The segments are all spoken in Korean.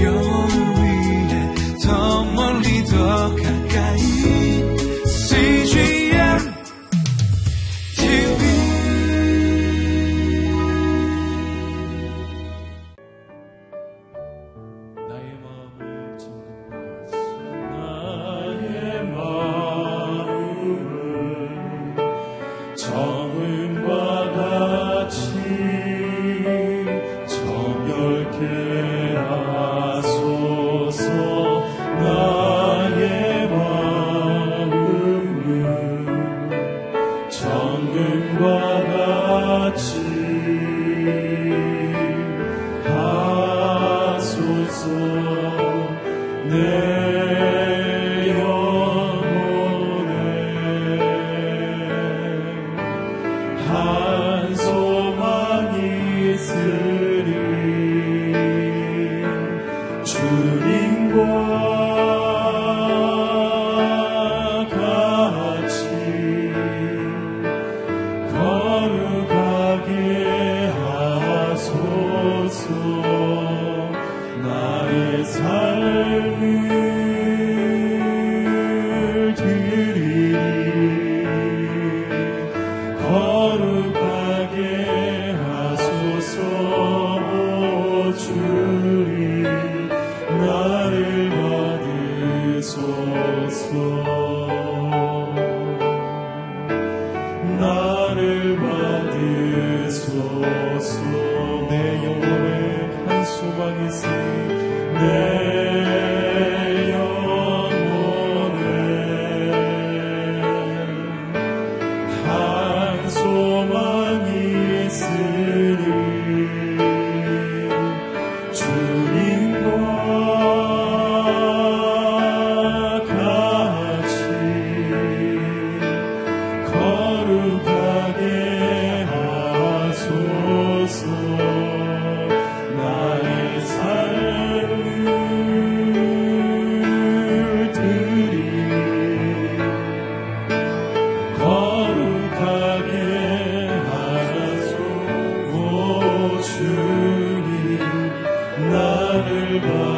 영 나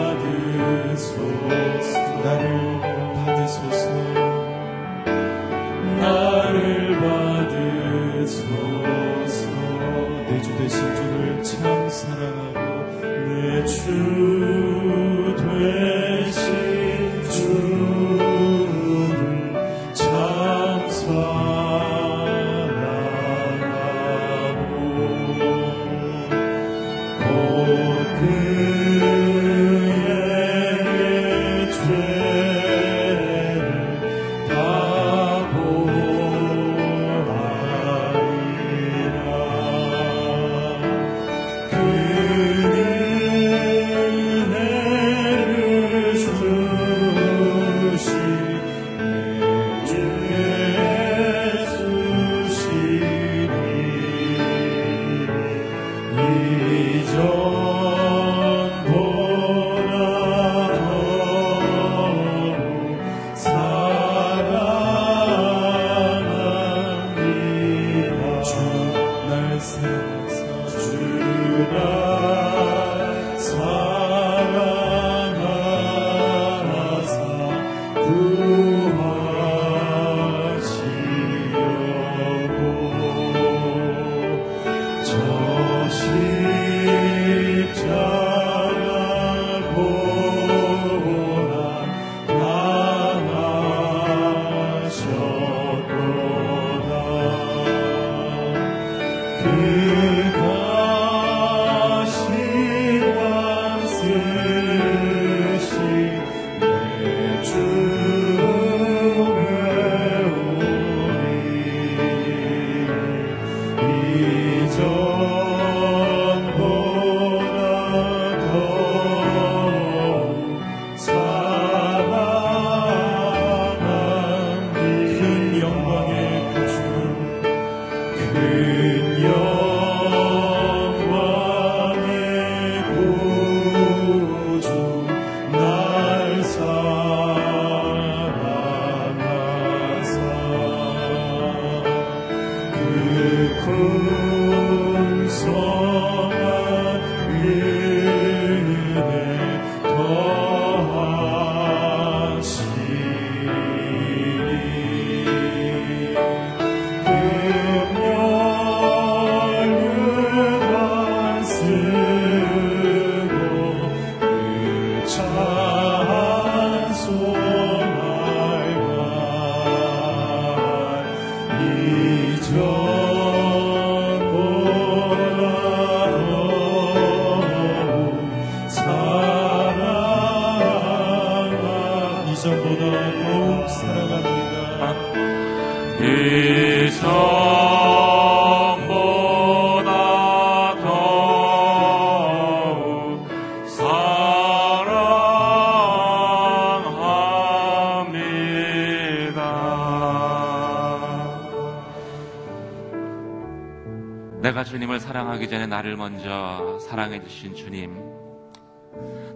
사랑하기 전에 나를 먼저 사랑해 주신 주님.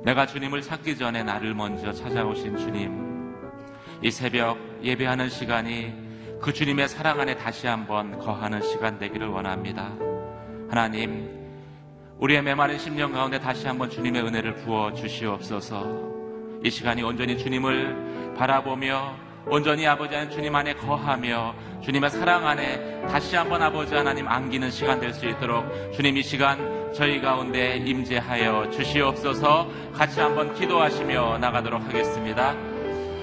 내가 주님을 찾기 전에 나를 먼저 찾아오신 주님. 이 새벽 예배하는 시간이 그 주님의 사랑 안에 다시 한번 거하는 시간 되기를 원합니다. 하나님, 우리의 메마른 심령 가운데 다시 한번 주님의 은혜를 부어 주시옵소서. 이 시간이 온전히 주님을 바라보며 온전히 아버지 하나님 주님 안에 거하며 주님의 사랑 안에 다시 한번 아버지 하나님 안기는 시간 될 수 있도록 주님 이 시간 저희 가운데 임재하여 주시옵소서 같이 한번 기도하시며 나가도록 하겠습니다.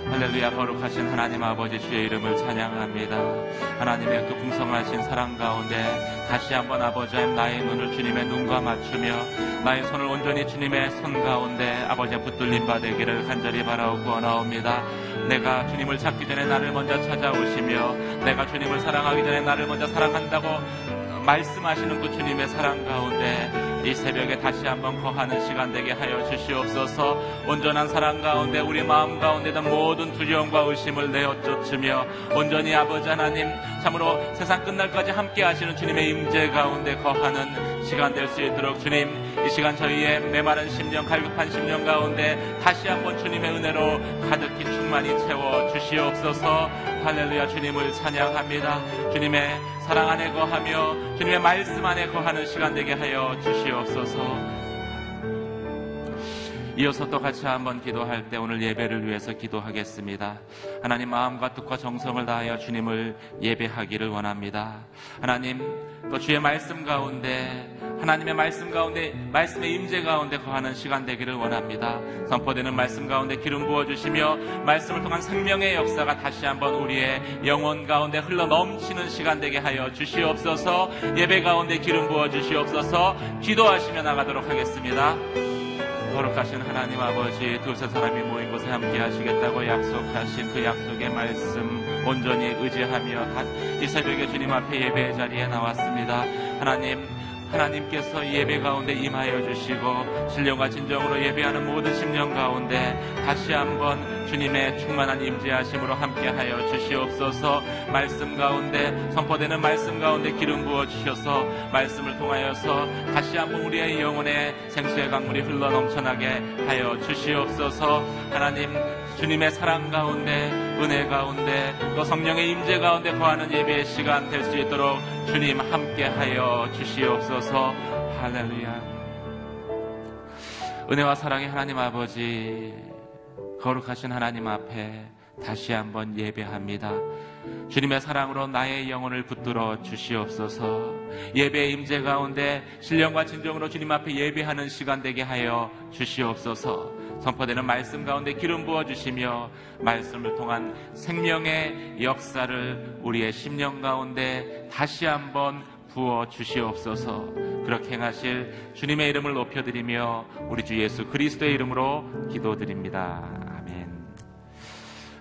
할렐루야 거룩하신 하나님 아버지 주의 이름을 찬양합니다. 하나님의 그 풍성하신 사랑 가운데 다시 한번 아버지 하나님 나의 눈을 주님의 눈과 맞추며 나의 손을 온전히 주님의 손 가운데 아버지의 붙들림 받으기를 간절히 바라고 원하옵니다. 내가 주님을 찾기 전에 나를 먼저 찾아오시며 내가 주님을 사랑하기 전에 나를 먼저 사랑한다고 말씀하시는 그 주님의 사랑 가운데 이 새벽에 다시 한번 거하는 시간 되게 하여 주시옵소서. 온전한 사랑 가운데 우리 마음 가운데 든 모든 두려움과 의심을 내어 쫓으며 온전히 아버지 하나님 참으로 세상 끝날까지 함께 하시는 주님의 임재 가운데 거하는 시간 될 수 있도록 주님 이 시간 저희의 메마른 심령 갈급한 심령 가운데 다시 한번 주님의 은혜로 가득히 충만히 채워 주시옵소서. 할렐루야 주님을 찬양합니다. 주님의 사랑 안에 거하며 주님의 말씀 안에 거하는 시간 되게 하여 주시옵소서 이어서 또 같이 한번 기도할 때 오늘 예배를 위해서 기도하겠습니다. 하나님 마음과 뜻과 정성을 다하여 주님을 예배하기를 원합니다. 하나님 또 주의 말씀 가운데 하나님의 말씀 가운데 말씀의 임재 가운데 거하는 시간 되기를 원합니다. 선포되는 말씀 가운데 기름 부어 주시며 말씀을 통한 생명의 역사가 다시 한번 우리의 영혼 가운데 흘러 넘치는 시간 되게 하여 주시옵소서. 예배 가운데 기름 부어 주시옵소서. 기도하시며 나가도록 하겠습니다. 거룩하신 하나님 아버지 두세 사람이 모인 곳에 함께 하시겠다고 약속하신 그 약속의 말씀 온전히 의지하며 이 새벽에 주님 앞에 예배의 자리에 나왔습니다. 하나님 하나님께서 예배 가운데 임하여 주시고 신령과 진정으로 예배하는 모든 심령 가운데 다시 한번 주님의 충만한 임재하심으로 함께하여 주시옵소서. 말씀 가운데 선포되는 말씀 가운데 기름 부어 주셔서 말씀을 통하여서 다시 한번 우리의 영혼에 생수의 강물이 흘러 넘쳐나게 하여 주시옵소서. 하나님 주님의 사랑 가운데 은혜 가운데 또 성령의 임재 가운데 거하는 예배의 시간 될 수 있도록 주님 함께하여 주시옵소서 할렐루야 은혜와 사랑의 하나님 아버지 거룩하신 하나님 앞에 다시 한번 예배합니다. 주님의 사랑으로 나의 영혼을 붙들어 주시옵소서. 예배의 임재 가운데 신령과 진정으로 주님 앞에 예배하는 시간 되게 하여 주시옵소서. 선포되는 말씀 가운데 기름 부어 주시며 말씀을 통한 생명의 역사를 우리의 심령 가운데 다시 한번 부어 주시옵소서. 그렇게 행하실 주님의 이름을 높여드리며 우리 주 예수 그리스도의 이름으로 기도드립니다. 아멘.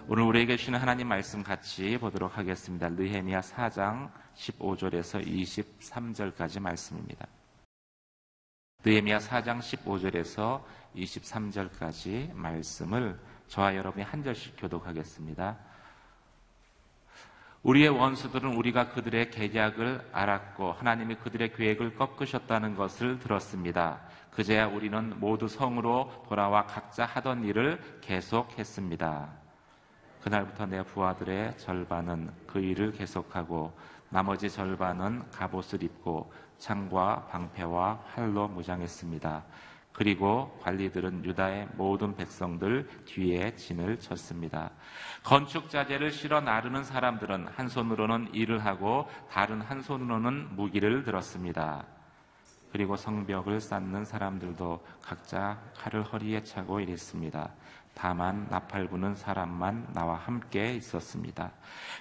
오늘 우리에게 주시는 하나님 말씀 같이 보도록 하겠습니다. 느헤미야 4장 15절에서 23절까지 말씀입니다. 느헤미야 4장 15절에서 23절까지 말씀을 저와 여러분이 한 절씩 교독하겠습니다. 우리의 원수들은 우리가 그들의 계략을 알았고 하나님이 그들의 계획을 꺾으셨다는 것을 들었습니다. 그제야 우리는 모두 성으로 돌아와 각자 하던 일을 계속했습니다. 그날부터 내 부하들의 절반은 그 일을 계속하고 나머지 절반은 갑옷을 입고 창과 방패와 활로 무장했습니다. 그리고 관리들은 유다의 모든 백성들 뒤에 진을 쳤습니다. 건축 자재를 실어 나르는 사람들은 한 손으로는 일을 하고 다른 한 손으로는 무기를 들었습니다. 그리고 성벽을 쌓는 사람들도 각자 칼을 허리에 차고 일했습니다. 다만 나팔 부는 사람만 나와 함께 있었습니다.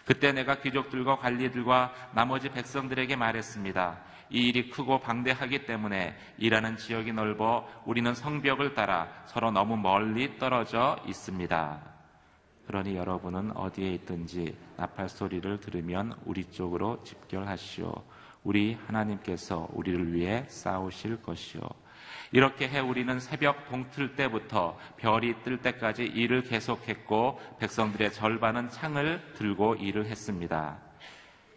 그때 내가 귀족들과 관리들과 나머지 백성들에게 말했습니다. 이 일이 크고 방대하기 때문에 일하는 지역이 넓어 우리는 성벽을 따라 서로 너무 멀리 떨어져 있습니다. 그러니 여러분은 어디에 있든지 나팔 소리를 들으면 우리 쪽으로 집결하시오. 우리 하나님께서 우리를 위해 싸우실 것이오. 이렇게 해 우리는 새벽 동틀 때부터 별이 뜰 때까지 일을 계속했고 백성들의 절반은 창을 들고 일을 했습니다.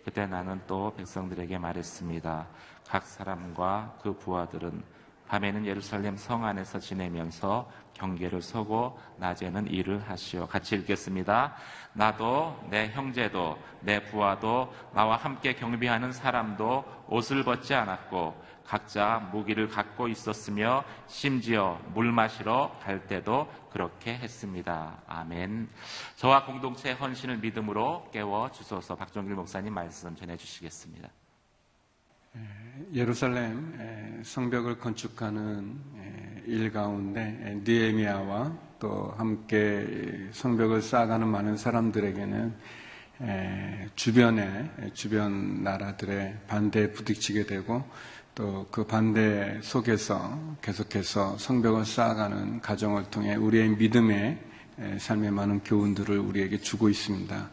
그때 나는 또 백성들에게 말했습니다. 각 사람과 그 부하들은 밤에는 예루살렘 성 안에서 지내면서 경계를 서고 낮에는 일을 하시오. 같이 읽겠습니다. 나도 내 형제도 내 부하도 나와 함께 경비하는 사람도 옷을 벗지 않았고 각자 무기를 갖고 있었으며 심지어 물 마시러 갈 때도 그렇게 했습니다. 아멘. 저와 공동체 헌신을 믿음으로 깨워 주소서 박종길 목사님 말씀 전해 주시겠습니다. 예루살렘 성벽을 건축하는 일 가운데 니에미아와 또 함께 성벽을 쌓아가는 많은 사람들에게는 주변에 주변 나라들의 반대에 부딪히게 되고 또 그 반대 속에서 계속해서 성벽을 쌓아가는 가정을 통해 우리의 믿음의 삶의 많은 교훈들을 우리에게 주고 있습니다.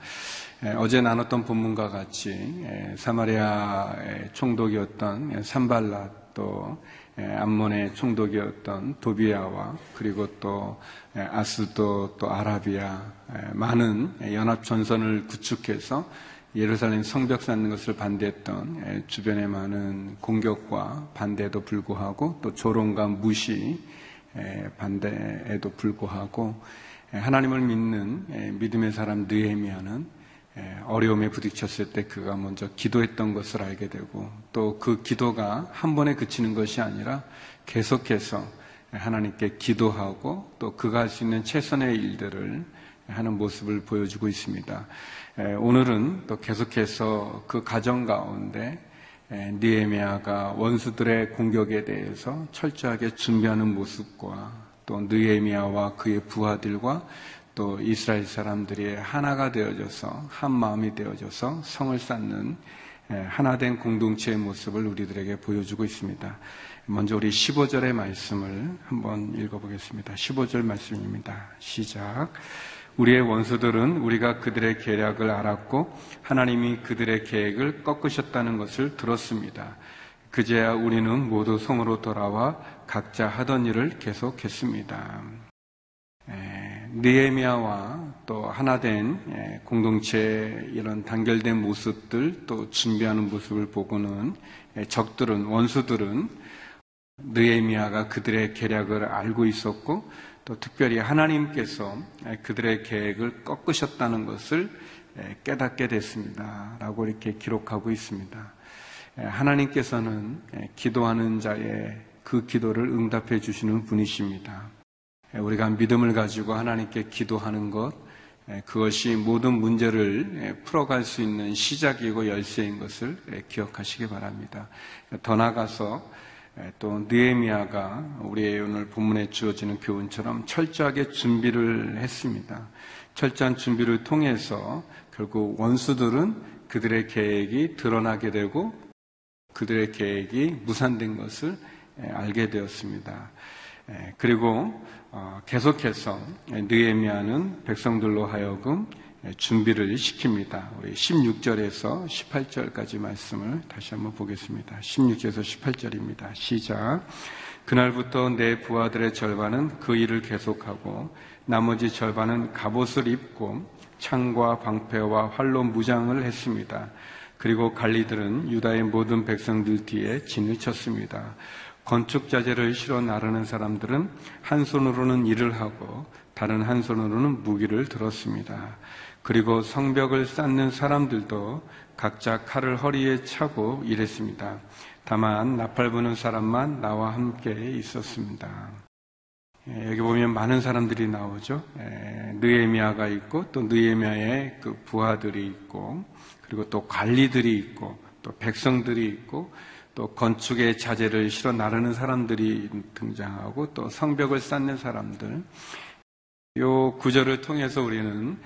어제 나눴던 본문과 같이 사마리아의 총독이었던 산발라 또 암몬의 총독이었던 도비아와 그리고 또 아스도 또 아라비아 많은 연합 전선을 구축해서 예루살렘 성벽 쌓는 것을 반대했던 주변의 많은 공격과 반대에도 불구하고 또 조롱과 무시 반대에도 불구하고 하나님을 믿는 믿음의 사람 느헤미야는 어려움에 부딪혔을 때 그가 먼저 기도했던 것을 알게 되고 또 그 기도가 한 번에 그치는 것이 아니라 계속해서 하나님께 기도하고 또 그가 할 수 있는 최선의 일들을 하는 모습을 보여주고 있습니다. 오늘은 또 계속해서 그 가정 가운데 느에미아가 원수들의 공격에 대해서 철저하게 준비하는 모습과 또 느에미아와 그의 부하들과 또 이스라엘 사람들이 하나가 되어져서 한 마음이 되어져서 성을 쌓는 하나된 공동체의 모습을 우리들에게 보여주고 있습니다. 먼저 우리 15절의 말씀을 한번 읽어보겠습니다. 15절 말씀입니다. 시작. 우리의 원수들은 우리가 그들의 계략을 알았고 하나님이 그들의 계획을 꺾으셨다는 것을 들었습니다. 그제야 우리는 모두 성으로 돌아와 각자 하던 일을 계속했습니다. 느에미아와 또 하나된 공동체 이런 단결된 모습들 또 준비하는 모습을 보고는 적들은 원수들은 느에미아가 그들의 계략을 알고 있었고 또 특별히 하나님께서 그들의 계획을 꺾으셨다는 것을 깨닫게 됐습니다. 라고 이렇게 기록하고 있습니다. 하나님께서는 기도하는 자의 그 기도를 응답해 주시는 분이십니다. 우리가 믿음을 가지고 하나님께 기도하는 것, 그것이 모든 문제를 풀어갈 수 있는 시작이고 열쇠인 것을 기억하시기 바랍니다. 더 나아가서 또 느에미아가 우리의 오늘 본문에 주어지는 교훈처럼 철저하게 준비를 했습니다. 철저한 준비를 통해서 결국 원수들은 그들의 계획이 드러나게 되고 그들의 계획이 무산된 것을 알게 되었습니다. 그리고 어, 계속해서 느에미아는 백성들로 하여금 준비를 시킵니다. 우리 16절에서 18절까지 말씀을 다시 한번 보겠습니다. 16절에서 18절입니다. 시작. 그날부터 내 부하들의 절반은 그 일을 계속하고 나머지 절반은 갑옷을 입고 창과 방패와 활로 무장을 했습니다. 그리고 관리들은 유다의 모든 백성들 뒤에 진을 쳤습니다. 건축 자재를 실어 나르는 사람들은 한 손으로는 일을 하고 다른 한 손으로는 무기를 들었습니다. 그리고 성벽을 쌓는 사람들도 각자 칼을 허리에 차고 일했습니다. 다만 나팔 부는 사람만 나와 함께 있었습니다. 예, 여기 보면 많은 사람들이 나오죠. 예, 느에미아가 있고 또 느에미아의 그 부하들이 있고 그리고 또 관리들이 있고 또 백성들이 있고 또 건축의 자재를 실어 나르는 사람들이 등장하고 또 성벽을 쌓는 사람들. 요 구절을 통해서 우리는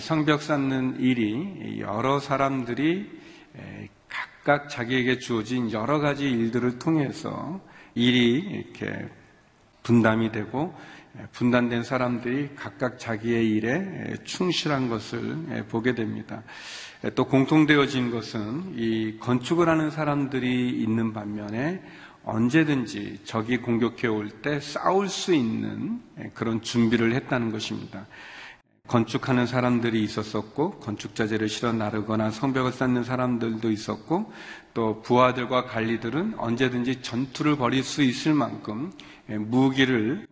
성벽 쌓는 일이 여러 사람들이 각각 자기에게 주어진 여러 가지 일들을 통해서 일이 이렇게 분담이 되고 분단된 사람들이 각각 자기의 일에 충실한 것을 보게 됩니다. 또 공통되어진 것은 이 건축을 하는 사람들이 있는 반면에 언제든지 적이 공격해 올 때 싸울 수 있는 그런 준비를 했다는 것입니다. 건축하는 사람들이 있었었고 건축자재를 실어 나르거나 성벽을 쌓는 사람들도 있었고 또 부하들과 관리들은 언제든지 전투를 벌일 수 있을 만큼 예, 무기를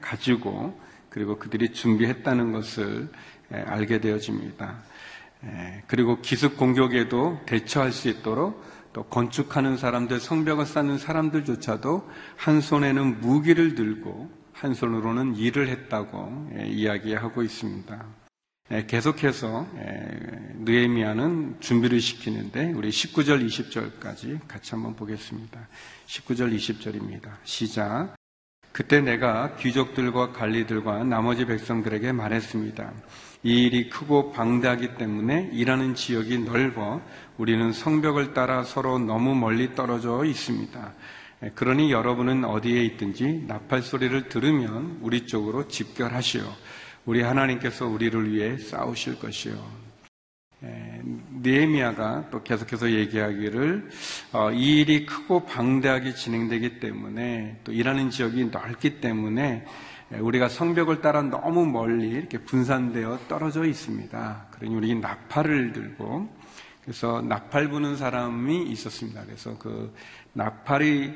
가지고 그리고 그들이 준비했다는 것을 예, 알게 되어집니다. 예, 그리고 기습 공격에도 대처할 수 있도록 또 건축하는 사람들, 성벽을 쌓는 사람들조차도 한 손에는 무기를 들고 한 손으로는 일을 했다고 예, 이야기하고 있습니다. 예, 계속해서 예, 느에미아는 준비를 시키는데 우리 19절 20절까지 같이 한번 보겠습니다. 19절 20절입니다. 시작. 그때 내가 귀족들과 관리들과 나머지 백성들에게 말했습니다. 이 일이 크고 방대하기 때문에 일하는 지역이 넓어 우리는 성벽을 따라 서로 너무 멀리 떨어져 있습니다. 예, 그러니 여러분은 어디에 있든지 나팔 소리를 들으면 우리 쪽으로 집결하시오. 우리 하나님께서 우리를 위해 싸우실 것이요. 예, 니에미아가 또 계속해서 얘기하기를 어, 이 일이 크고 방대하게 진행되기 때문에 또 일하는 지역이 넓기 때문에 예, 우리가 성벽을 따라 너무 멀리 이렇게 분산되어 떨어져 있습니다. 그러니 우리 나팔을 들고 그래서 나팔 부는 사람이 있었습니다. 그래서 그 나팔이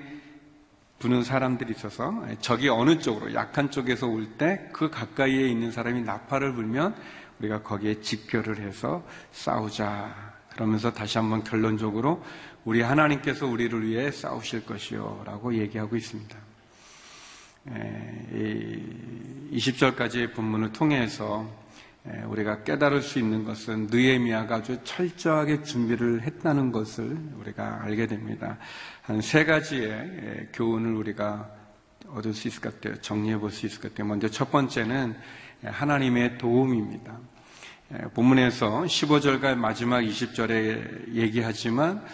부는 사람들이 있어서 적이 어느 쪽으로 약한 쪽에서 올 때 그 가까이에 있는 사람이 나팔을 불면 우리가 거기에 집결을 해서 싸우자. 그러면서 다시 한번 결론적으로 우리 하나님께서 우리를 위해 싸우실 것이요. 라고 얘기하고 있습니다. 20절까지의 본문을 통해서 우리가 깨달을 수 있는 것은 느에미아가 아주 철저하게 준비를 했다는 것을 우리가 알게 됩니다. 한 세 가지의 교훈을 우리가 얻을 수 있을 것 같아요. 정리해 볼 수 있을 것 같아요. 먼저 첫 번째는 하나님의 도움입니다. 본문에서 15절과 마지막 20절에 얘기하지만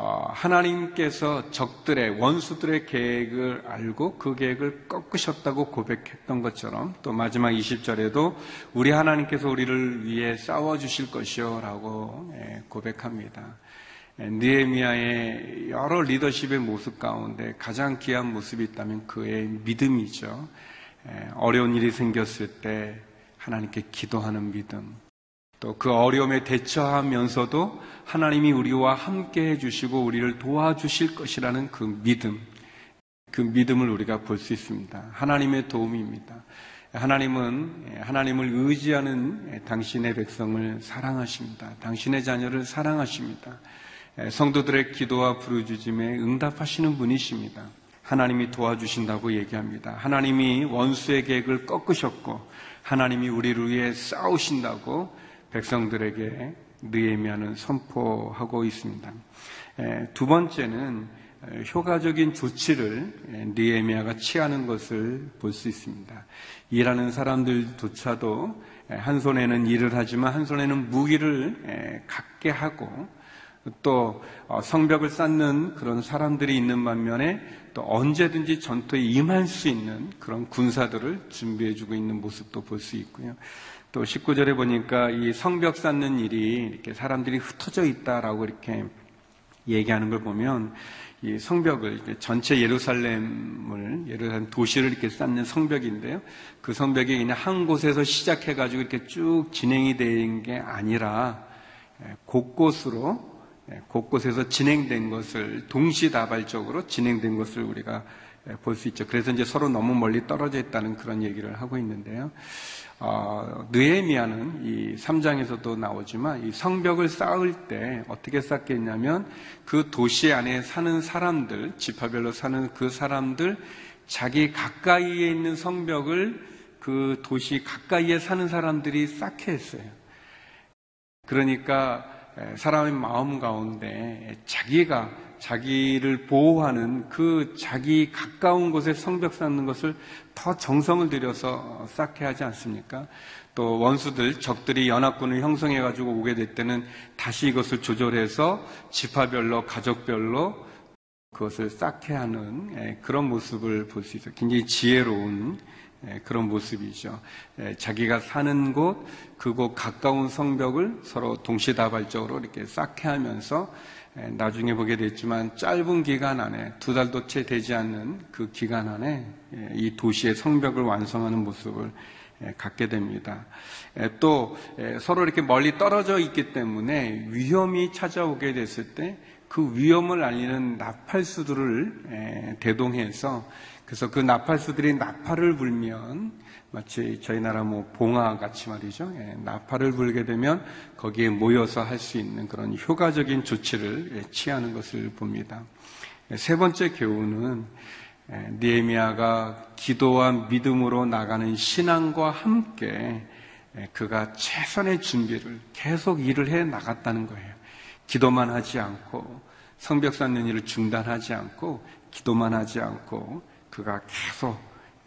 어, 하나님께서 적들의 원수들의 계획을 알고 그 계획을 꺾으셨다고 고백했던 것처럼 또 마지막 20절에도 우리 하나님께서 우리를 위해 싸워 주실 것이요라고 예, 고백합니다. 예, 느헤미야의 여러 리더십의 모습 가운데 가장 귀한 모습이 있다면 그의 믿음이죠. 예, 어려운 일이 생겼을 때 하나님께 기도하는 믿음, 또 그 어려움에 대처하면서도 하나님이 우리와 함께 해주시고 우리를 도와주실 것이라는 그 믿음, 그 믿음을 우리가 볼 수 있습니다. 하나님의 도움입니다. 하나님은 하나님을 의지하는 당신의 백성을 사랑하십니다. 당신의 자녀를 사랑하십니다. 성도들의 기도와 부르짖음에 응답하시는 분이십니다. 하나님이 도와주신다고 얘기합니다. 하나님이 원수의 계획을 꺾으셨고 하나님이 우리를 위해 싸우신다고 백성들에게 느에미아는 선포하고 있습니다. 두 번째는 효과적인 조치를 느에미아가 취하는 것을 볼 수 있습니다. 일하는 사람들조차도 한 손에는 일을 하지만 한 손에는 무기를 갖게 하고 또 어, 성벽을 쌓는 그런 사람들이 있는 반면에 또 언제든지 전투에 임할 수 있는 그런 군사들을 준비해 주고 있는 모습도 볼 수 있고요. 또 19절에 보니까 이 성벽 쌓는 일이 이렇게 사람들이 흩어져 있다라고 이렇게 얘기하는 걸 보면 이 성벽을 전체 예루살렘을 예루살렘 도시를 이렇게 쌓는 성벽인데요. 그 성벽이 그냥 한 곳에서 시작해 가지고 이렇게 쭉 진행이 되는 게 아니라 예, 곳곳으로 예, 곳곳에서 진행된 것을 동시다발적으로 진행된 것을 우리가 예, 볼수 있죠. 그래서 이제 서로 너무 멀리 떨어져 있다는 그런 얘기를 하고 있는데요. 어, 느에미아는 이 3장에서도 나오지만 이 성벽을 쌓을 때 어떻게 쌓겠냐면 그 도시 안에 사는 사람들, 지파별로 사는 그 사람들 자기 가까이에 있는 성벽을 그 도시 가까이에 사는 사람들이 쌓게 했어요. 그러니까 사람의 마음 가운데 자기가 자기를 보호하는 그 자기 가까운 곳에 성벽 쌓는 것을 더 정성을 들여서 쌓게 하지 않습니까? 또 원수들, 적들이 연합군을 형성해 가지고 오게 될 때는 다시 이것을 조절해서 지파별로, 가족별로 그것을 쌓게 하는 예, 그런 모습을 볼 수 있어요. 굉장히 지혜로운 예, 그런 모습이죠. 예, 자기가 사는 곳, 그곳 가까운 성벽을 서로 동시다발적으로 이렇게 쌓게 하면서 예, 나중에 보게 됐지만 짧은 기간 안에 두 달도 채 되지 않는 그 기간 안에 이 도시의 성벽을 완성하는 모습을 예, 갖게 됩니다. 예, 또 예, 서로 이렇게 멀리 떨어져 있기 때문에 위험이 찾아오게 됐을 때 그 위험을 알리는 나팔수들을 예, 대동해서 그래서 그 나팔수들이 나팔을 불면 마치 저희 나라 뭐 봉화 같이 말이죠. 예, 나팔을 불게 되면 거기에 모여서 할 수 있는 그런 효과적인 조치를 예, 취하는 것을 봅니다. 예, 세 번째 교훈은 예, 니에미아가 기도와 믿음으로 나가는 신앙과 함께 예, 그가 최선의 준비를 계속 일을 해 나갔다는 거예요. 기도만 하지 않고 성벽 쌓는 일을 중단하지 않고 기도만 하지 않고 그가 계속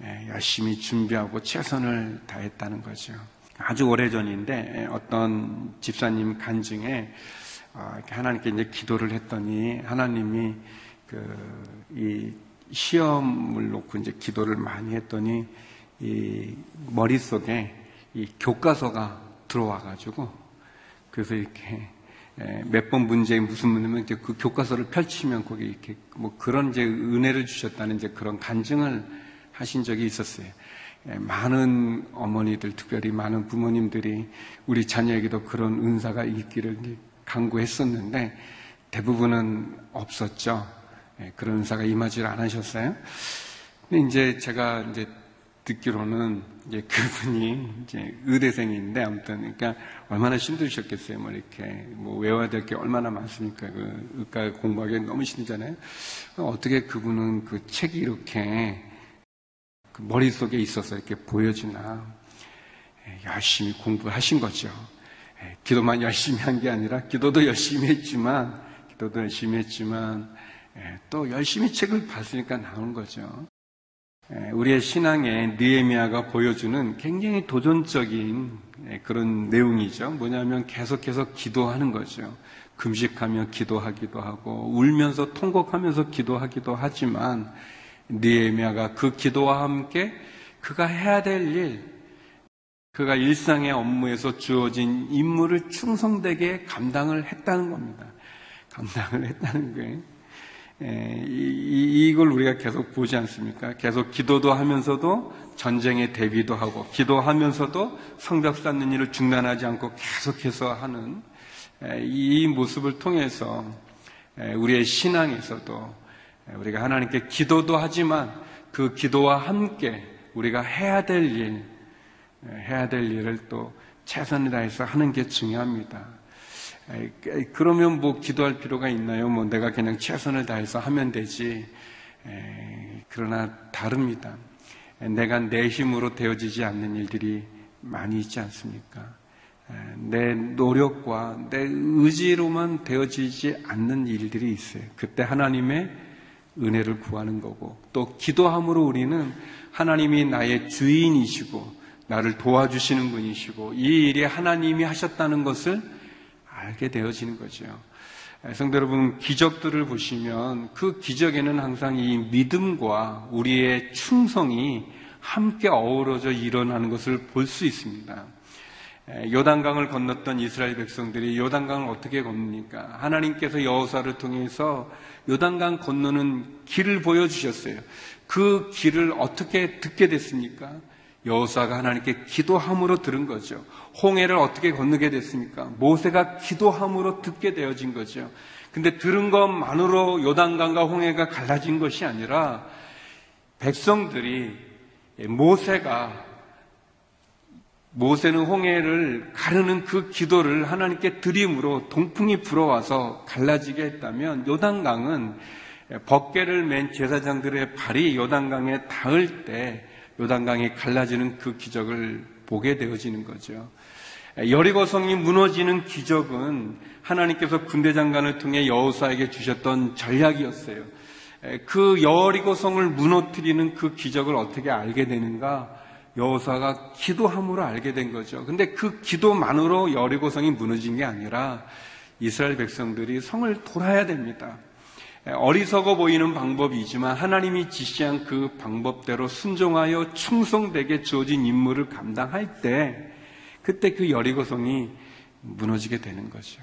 예, 열심히 준비하고 최선을 다했다는 거죠. 아주 오래 전인데 어떤 집사님 간증에 아, 이렇게 하나님께 이제 기도를 했더니 하나님이 그 이 시험을 놓고 이제 기도를 많이 했더니 이 머릿속에 이 교과서가 들어와 가지고 그래서 이렇게 몇 번 문제에 무슨 문제면 이제 그 교과서를 펼치면 거기 이렇게 뭐 그런 이제 은혜를 주셨다는 이제 그런 간증을 하신 적이 있었어요. 예, 많은 어머니들, 특별히 많은 부모님들이 우리 자녀에게도 그런 은사가 있기를 강구했었는데 대부분은 없었죠. 예, 그런 은사가 임하지 않으셨어요. 근데 이제 제가 이제 듣기로는 이제 그분이 이제 의대생인데 아무튼 그러니까 얼마나 힘드셨겠어요. 뭐 이렇게 뭐 외워야 될 게 얼마나 많습니까? 그 의과 공부하기 너무 힘들잖아요. 어떻게 그분은 그 책이 이렇게 그 머릿속에 있어서 이렇게 보여지나 예, 열심히 공부하신 거죠. 예, 기도만 열심히 한 게 아니라 기도도 열심히 했지만 기도도 열심히 했지만 예, 또 열심히 책을 봤으니까 나온 거죠. 우리의 신앙에 느에미아가 보여주는 굉장히 도전적인 그런 내용이죠. 뭐냐면 계속해서 기도하는 거죠. 금식하며 기도하기도 하고 울면서 통곡하면서 기도하기도 하지만 느에미아가 그 기도와 함께 그가 해야 될 일, 그가 일상의 업무에서 주어진 임무를 충성되게 감당을 했다는 겁니다. 감당을 했다는 거예요. 에, 이, 이걸 우리가 계속 보지 않습니까? 계속 기도도 하면서도 전쟁에 대비도 하고, 기도하면서도 성벽 쌓는 일을 중단하지 않고 계속해서 하는 에, 이 모습을 통해서 에, 우리의 신앙에서도 우리가 하나님께 기도도 하지만 그 기도와 함께 우리가 해야 될 일, 해야 될 일을 또 최선을 다해서 하는 게 중요합니다. 그러면 뭐 기도할 필요가 있나요? 뭐 내가 그냥 최선을 다해서 하면 되지. 그러나 다릅니다. 내가 내 힘으로 되어지지 않는 일들이 많이 있지 않습니까? 내 노력과 내 의지로만 되어지지 않는 일들이 있어요. 그때 하나님의 은혜를 구하는 거고 또 기도함으로 우리는 하나님이 나의 주인이시고 나를 도와주시는 분이시고 이 일이 하나님이 하셨다는 것을 알게 되어지는 거죠. 성도 여러분, 기적들을 보시면 그 기적에는 항상 이 믿음과 우리의 충성이 함께 어우러져 일어나는 것을 볼 수 있습니다. 요단강을 건넜던 이스라엘 백성들이 요단강을 어떻게 건립니까? 하나님께서 여호사를 통해서 요단강 건너는 길을 보여주셨어요. 그 길을 어떻게 듣게 됐습니까? 여호사가 하나님께 기도함으로 들은 거죠. 홍해를 어떻게 건너게 됐습니까? 모세가 기도함으로 듣게 되어진 거죠. 근데 들은 것만으로 요단강과 홍해가 갈라진 것이 아니라 백성들이 모세가 모세는 홍해를 가르는 그 기도를 하나님께 드림으로 동풍이 불어와서 갈라지게 했다면 요단강은 법계를 맨 제사장들의 발이 요단강에 닿을 때 요단강이 갈라지는 그 기적을 보게 되어지는 거죠. 여리고성이 무너지는 기적은 하나님께서 군대 장관을 통해 여호사에게 주셨던 전략이었어요. 그 여리고성을 무너뜨리는 그 기적을 어떻게 알게 되는가? 여호사가 기도함으로 알게 된 거죠. 근데 그 기도만으로 여리고성이 무너진 게 아니라 이스라엘 백성들이 성을 돌아야 됩니다. 어리석어 보이는 방법이지만 하나님이 지시한 그 방법대로 순종하여 충성되게 주어진 임무를 감당할 때 그때 그 여리고성이 무너지게 되는 거죠.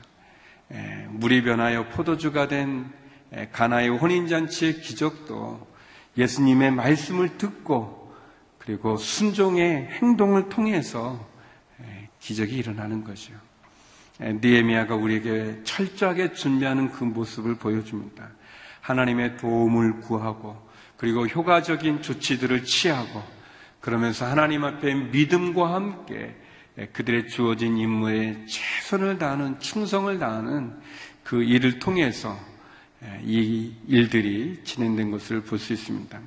물이 변하여 포도주가 된 가나의 혼인잔치의 기적도 예수님의 말씀을 듣고 그리고 순종의 행동을 통해서 기적이 일어나는 거죠. 니에미아가 우리에게 철저하게 준비하는 그 모습을 보여줍니다. 하나님의 도움을 구하고 그리고 효과적인 조치들을 취하고 그러면서 하나님 앞에 믿음과 함께 그들의 주어진 임무에 최선을 다하는 충성을 다하는 그 일을 통해서 이 일들이 진행된 것을 볼 수 있습니다.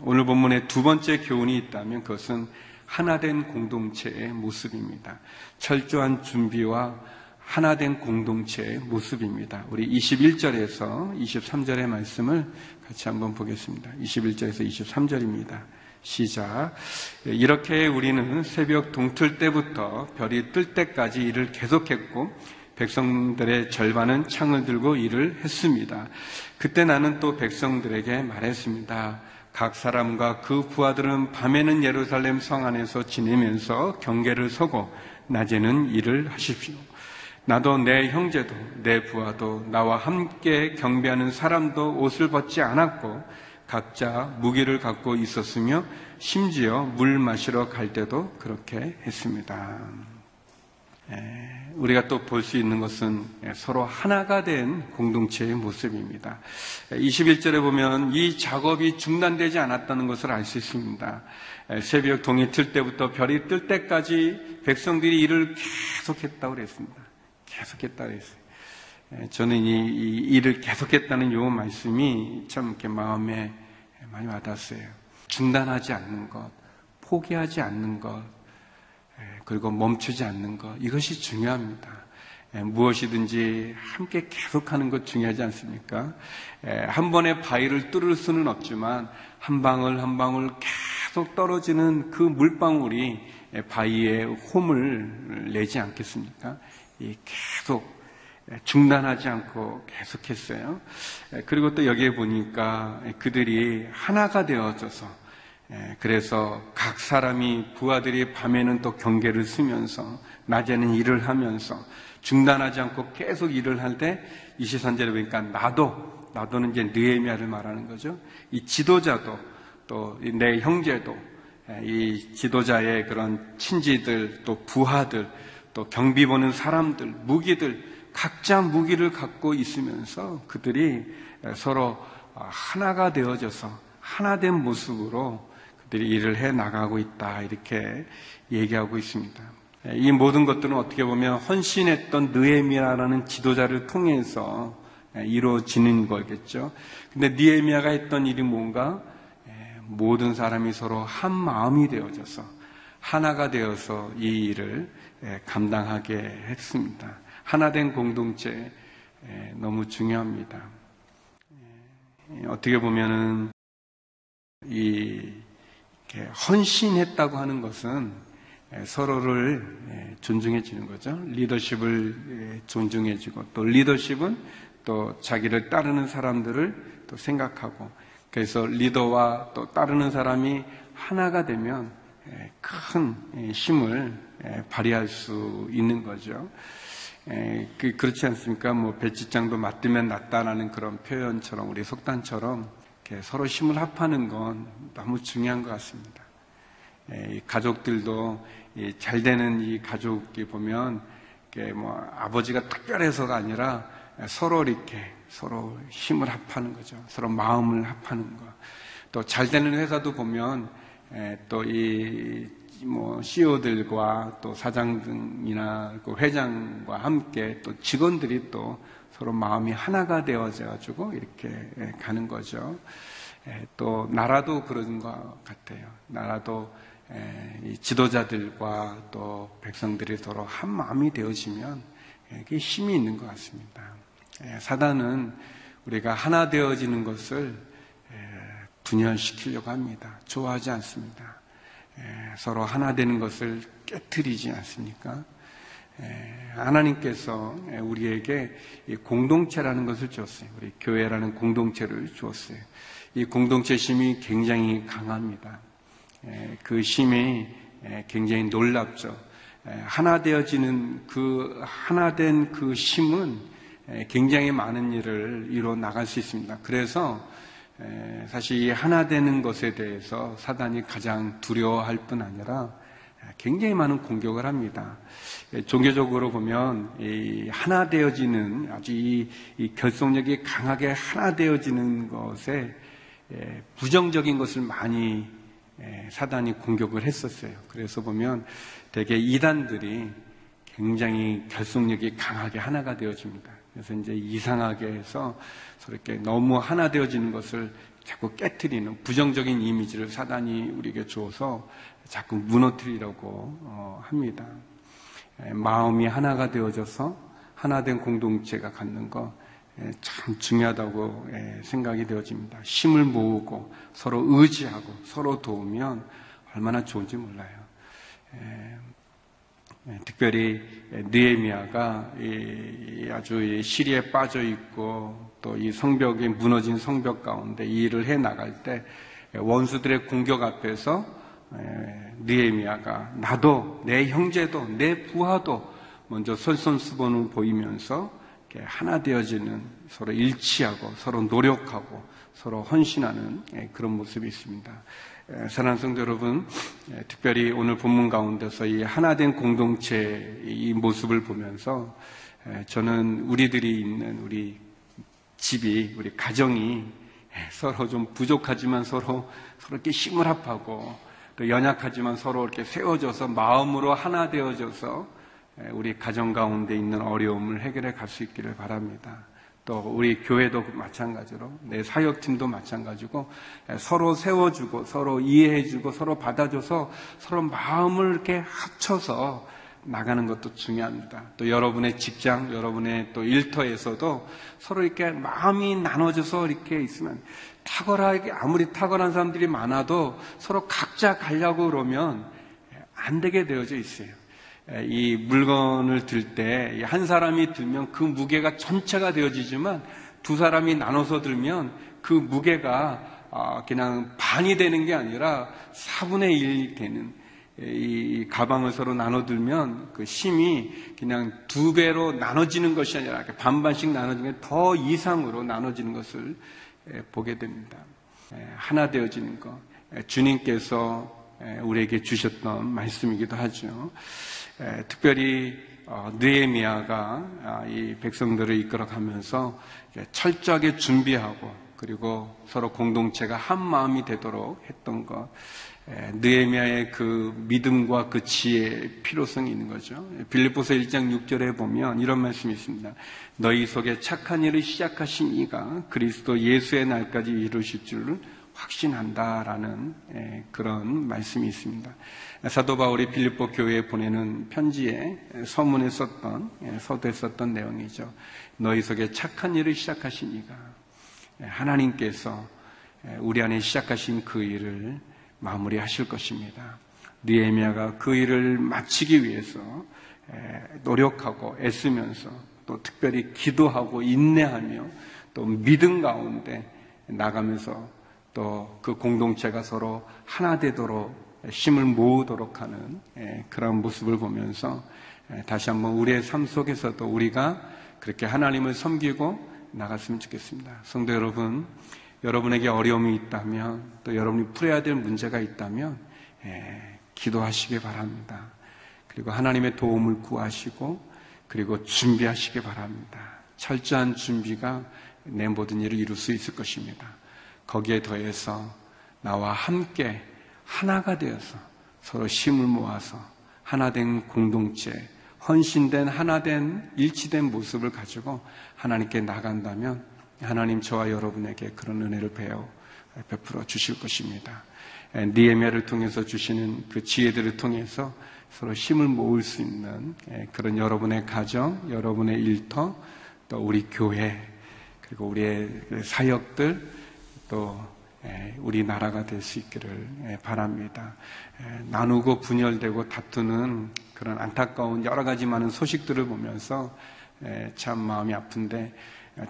오늘 본문의 두 번째 교훈이 있다면 그것은 하나된 공동체의 모습입니다. 철저한 준비와 하나된 공동체의 모습입니다. 우리 21절에서 23절의 말씀을 같이 한번 보겠습니다. 21절에서 23절입니다. 시작. 이렇게 우리는 새벽 동틀 때부터 별이 뜰 때까지 일을 계속했고 백성들의 절반은 창을 들고 일을 했습니다. 그때 나는 또 백성들에게 말했습니다. 각 사람과 그 부하들은 밤에는 예루살렘 성 안에서 지내면서 경계를 서고 낮에는 일을 하십시오. 나도 내 형제도 내 부하도 나와 함께 경배하는 사람도 옷을 벗지 않았고 각자 무기를 갖고 있었으며 심지어 물 마시러 갈 때도 그렇게 했습니다. 우리가 또 볼 수 있는 것은 서로 하나가 된 공동체의 모습입니다. 21절에 보면 이 작업이 중단되지 않았다는 것을 알 수 있습니다. 새벽 동이 틀 때부터 별이 뜰 때까지 백성들이 일을 계속했다고 그랬습니다. 계속했다고 그랬어요. 저는 이, 이 일을 계속했다는 요 말씀이 참 이렇게 마음에 많이 와닿았어요. 중단하지 않는 것, 포기하지 않는 것, 그리고 멈추지 않는 것, 이것이 중요합니다. 무엇이든지 함께 계속하는 것 중요하지 않습니까? 한 번에 바위를 뚫을 수는 없지만 한 방울 한 방울 계속 떨어지는 그 물방울이 바위에 홈을 내지 않겠습니까? 계속 중단하지 않고 계속했어요. 그리고 또 여기에 보니까 그들이 하나가 되어져서 그래서 각 사람이 부하들이 밤에는 또 경계를 쓰면서 낮에는 일을 하면서 중단하지 않고 계속 일을 할 때 23절에 보니까 나도 나도는 이제 느에미아를 말하는 거죠. 이 지도자도 또 내 형제도 이 지도자의 그런 친지들 또 부하들 또 경비 보는 사람들 무기들 각자 무기를 갖고 있으면서 그들이 서로 하나가 되어져서 하나된 모습으로 그들이 일을 해 나가고 있다 이렇게 얘기하고 있습니다. 이 모든 것들은 어떻게 보면 헌신했던 느에미아라는 지도자를 통해서 이루어지는 거겠죠. 근데 느에미아가 했던 일이 뭔가 모든 사람이 서로 한 마음이 되어져서 하나가 되어서 이 일을 감당하게 했습니다. 하나된 공동체 너무 중요합니다. 어떻게 보면은 이 헌신했다고 하는 것은 서로를 존중해 주는 거죠. 리더십을 존중해 주고 또 리더십은 또 자기를 따르는 사람들을 또 생각하고 그래서 리더와 또 따르는 사람이 하나가 되면 큰 힘을 발휘할 수 있는 거죠. 그, 그렇지 않습니까? 뭐 배지장도 맞으면 낫다라는 그런 표현처럼 우리 속단처럼 서로 힘을 합하는 건 너무 중요한 것 같습니다. 가족들도 잘 되는 이 가족이 보면 뭐 아버지가 특별해서가 아니라 서로 이렇게 서로 힘을 합하는 거죠. 서로 마음을 합하는 거. 또 잘 되는 회사도 보면 또 이 뭐 CEO들과 또 사장이나 그 회장과 함께 또 직원들이 또 서로 마음이 하나가 되어져 가지고 이렇게 가는 거죠. 또 나라도 그런 것 같아요. 나라도 지도자들과 또 백성들이 서로 한 마음이 되어지면 그게 힘이 있는 것 같습니다. 사단은 우리가 하나 되어지는 것을 분열시키려고 합니다. 좋아하지 않습니다. 서로 하나 되는 것을 깨뜨리지 않습니까? 하나님께서 우리에게 공동체라는 것을 주었어요. 우리 교회라는 공동체를 주었어요. 이 공동체 심이 굉장히 강합니다. 그 심이 굉장히 놀랍죠. 하나 되어지는 그 하나 된 그 심은 굉장히 많은 일을 이루어 나갈 수 있습니다. 그래서 에, 사실 이 하나 되는 것에 대해서 사단이 가장 두려워할 뿐 아니라 굉장히 많은 공격을 합니다. 예, 종교적으로 보면 이 하나 되어지는 아주 이, 이 결속력이 강하게 하나 되어지는 것에 예, 부정적인 것을 많이 예, 사단이 공격을 했었어요. 그래서 보면 대개 이단들이 굉장히 결속력이 강하게 하나가 되어집니다. 그래서 이제 이상하게 해서 저렇게 너무 하나 되어지는 것을 자꾸 깨뜨리는 부정적인 이미지를 사단이 우리에게 줘서 자꾸 무너뜨리려고 어, 합니다. 에, 마음이 하나가 되어져서 하나된 공동체가 갖는 것참 중요하다고 에, 생각이 되어집니다. 힘을 모으고 서로 의지하고 서로 도우면 얼마나 좋은지 몰라요. 특별히 느에미아가 아주 시리에 빠져 있고 또 이 성벽이 무너진 성벽 가운데 이 일을 해 나갈 때 원수들의 공격 앞에서 느에미아가 나도 내 형제도 내 부하도 먼저 솔선수범을 보이면서 하나 되어지는 서로 일치하고 서로 노력하고 서로 헌신하는 예, 그런 모습이 있습니다. 사랑하는 성도 여러분, 특별히 오늘 본문 가운데서 이 하나된 공동체 이 모습을 보면서 저는 우리들이 있는 우리 집이, 우리 가정이 서로 좀 부족하지만 서로 서로 이렇게 힘을 합하고 또 연약하지만 서로 이렇게 세워져서 마음으로 하나 되어져서 우리 가정 가운데 있는 어려움을 해결해 갈 수 있기를 바랍니다. 또 우리 교회도 마찬가지로 내 사역팀도 마찬가지고 서로 세워주고 서로 이해해주고 서로 받아줘서 서로 마음을 이렇게 합쳐서 나가는 것도 중요합니다. 또 여러분의 직장, 여러분의 또 일터에서도 서로 이렇게 마음이 나눠져서 이렇게 있으면 탁월하게 아무리 탁월한 사람들이 많아도 서로 각자 가려고 그러면 안 되게 되어져 있어요. 이 물건을 들 때 한 사람이 들면 그 무게가 전체가 되어지지만 두 사람이 나눠서 들면 그 무게가 아, 그냥 반이 되는 게 아니라 4분의 1이 되는 이 가방을 서로 나눠 들면 그 힘이 그냥 두 배로 나눠지는 것이 아니라 반반씩 나눠지는 게더 이상으로 나눠지는 것을 보게 됩니다. 하나 되어지는 것. 주님께서 우리에게 주셨던 말씀이기도 하죠. 특별히 어, 느에미아가 아, 이 백성들을 이끌어가면서 철저하게 준비하고 그리고 서로 공동체가 한 마음이 되도록 했던 것. 느에미아의 그 믿음과 그 지혜의 필요성이 있는 거죠. 빌립보서 1장 6절에 보면 이런 말씀이 있습니다. 너희 속에 착한 일을 시작하신 이가 그리스도 예수의 날까지 이루실 줄을 확신한다라는 그런 말씀이 있습니다. 사도 바울이 빌립보 교회에 보내는 편지에 서문에 썼던 서두에 썼던 내용이죠. 너희 속에 착한 일을 시작하신 이가 하나님께서 우리 안에 시작하신 그 일을 마무리하실 것입니다. 니에미아가 그 일을 마치기 위해서 노력하고 애쓰면서 또 특별히 기도하고 인내하며 또 믿음 가운데 나가면서 또 그 공동체가 서로 하나 되도록 힘을 모으도록 하는 예, 그런 모습을 보면서 예, 다시 한번 우리의 삶 속에서도 우리가 그렇게 하나님을 섬기고 나갔으면 좋겠습니다. 성도 여러분, 여러분에게 어려움이 있다면 또 여러분이 풀어야 될 문제가 있다면 예, 기도하시기 바랍니다. 그리고 하나님의 도움을 구하시고 그리고 준비하시기 바랍니다. 철저한 준비가 내 모든 일을 이룰 수 있을 것입니다. 거기에 더해서 나와 함께 하나가 되어서 서로 힘을 모아서 하나된 공동체, 헌신된 하나된 일치된 모습을 가지고 하나님께 나간다면 하나님 저와 여러분에게 그런 은혜를 배워 베풀어 주실 것입니다. 니에미아를 통해서 주시는 그 지혜들을 통해서 서로 힘을 모을 수 있는 그런 여러분의 가정, 여러분의 일터, 또 우리 교회, 그리고 우리의 사역들, 또 우리나라가 될 수 있기를 바랍니다. 나누고 분열되고 다투는 그런 안타까운 여러 가지 많은 소식들을 보면서 참 마음이 아픈데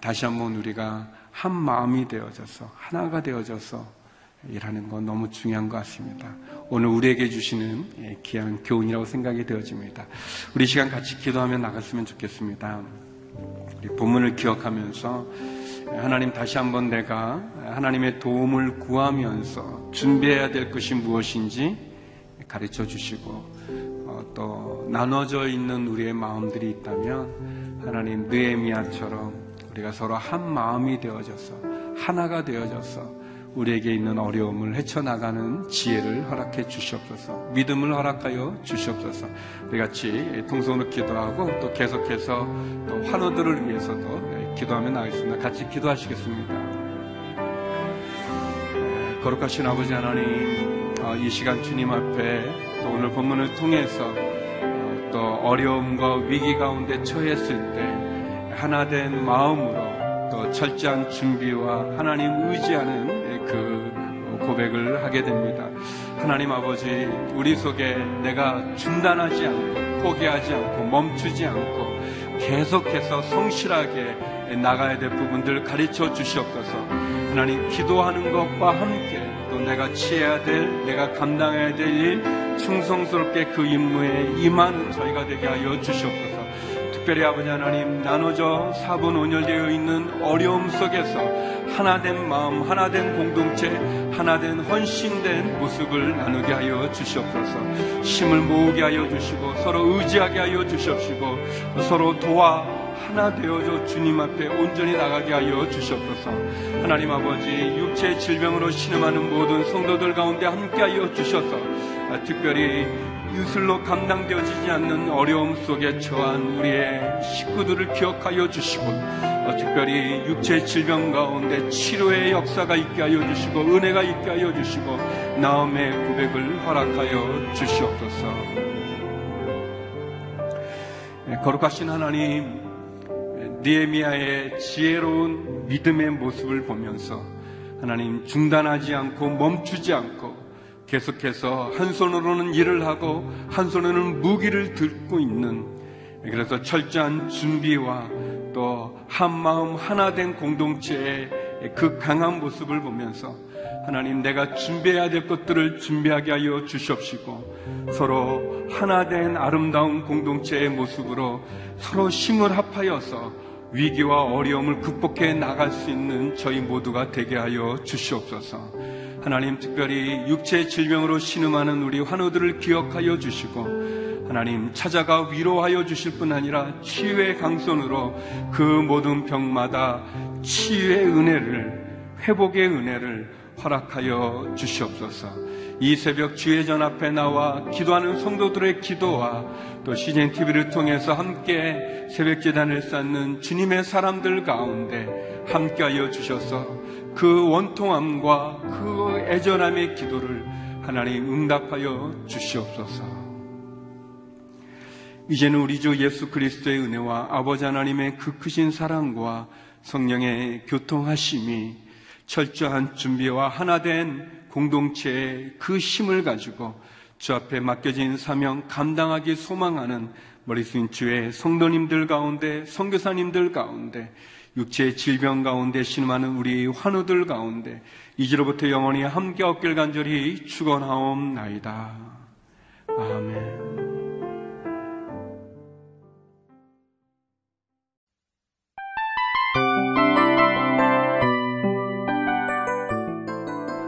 다시 한번 우리가 한 마음이 되어져서 하나가 되어져서 일하는 건 너무 중요한 것 같습니다. 오늘 우리에게 주시는 귀한 교훈이라고 생각이 되어집니다. 우리 시간 같이 기도하며 나갔으면 좋겠습니다. 우리 본문을 기억하면서 하나님 다시 한번 내가 하나님의 도움을 구하면서 준비해야 될 것이 무엇인지 가르쳐 주시고 어, 또 나눠져 있는 우리의 마음들이 있다면 하나님 느에미아처럼 우리가 서로 한 마음이 되어져서 하나가 되어져서 우리에게 있는 어려움을 헤쳐나가는 지혜를 허락해 주시옵소서 믿음을 허락하여 주시옵소서. 우리 같이 통성으로 기도하고 또 계속해서 또 환우들을 위해서도 기도하며 나가겠습니다 같이 기도하시겠습니다 네, 거룩하신 아버지 하나님 어, 이 시간 주님 앞에 또 오늘 본문을 통해서 어, 또 어려움과 위기 가운데 처했을 때 하나된 마음으로 또 철저한 준비와 하나님 의지하는 그 고백을 하게 됩니다. 하나님 아버지, 우리 속에 내가 중단하지 않고 포기하지 않고 멈추지 않고 계속해서 성실하게 나가야 될 부분들 가르쳐 주시옵소서. 하나님 기도하는 것과 함께 또 내가 취해야 될, 내가 감당해야 될 일, 충성스럽게 그 임무에 임하는 저희가 되게 하여 주시옵소서. 특별히 아버지 하나님 나눠져 사분 온열되어 있는 어려움 속에서 하나된 마음, 하나된 공동체, 하나된 헌신된 모습을 나누게 하여 주시옵소서. 힘을 모으게 하여 주시고 서로 의지하게 하여 주시옵시고 서로 도와 하나 되어져 주님 앞에 온전히 나가게 하여 주시옵소서. 하나님 아버지 육체 질병으로 신음하는 모든 성도들 가운데 함께 하여 주셔서 특별히 유슬로 감당되어지지 않는 어려움 속에 처한 우리의 식구들을 기억하여 주시고 어, 특별히 육체 질병 가운데 치료의 역사가 있게 하여 주시고 은혜가 있게 하여 주시고 나음의 고백을 허락하여 주시옵소서 네, 거룩하신 하나님 니에미아의 지혜로운 믿음의 모습을 보면서 하나님 중단하지 않고 멈추지 않고 계속해서 한 손으로는 일을 하고 한 손으로는 무기를 들고 있는 그래서 철저한 준비와 또 한마음 하나 된 공동체의 그 강한 모습을 보면서 하나님 내가 준비해야 될 것들을 준비하게 하여 주시옵시고 서로 하나 된 아름다운 공동체의 모습으로 서로 힘을 합하여서 위기와 어려움을 극복해 나갈 수 있는 저희 모두가 되게 하여 주시옵소서. 하나님 특별히 육체 질병으로 신음하는 우리 환우들을 기억하여 주시고 하나님 찾아가 위로하여 주실 뿐 아니라 치유의 강선으로 그 모든 병마다 치유의 은혜를 회복의 은혜를 허락하여 주시옵소서. 이 새벽 주의 전 앞에 나와 기도하는 성도들의 기도와 또 CGN TV를 통해서 함께 새벽 재단을 쌓는 주님의 사람들 가운데 함께하여 주셔서 그 원통함과 그 애절함의 기도를 하나님 응답하여 주시옵소서. 이제는 우리 주 예수 그리스도의 은혜와 아버지 하나님의 그 크신 사랑과 성령의 교통하심이 철저한 준비와 하나 된 공동체의 그 힘을 가지고 주 앞에 맡겨진 사명 감당하기 소망하는 머리 숙인 주의 성도님들 가운데 성교사님들 가운데 육체의 질병 가운데 신음하는 우리 환우들 가운데 이제로부터 영원히 함께 얻길 간절히 축원하옵나이다. 아멘.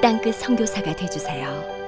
땅끝 선교사가 되주세요.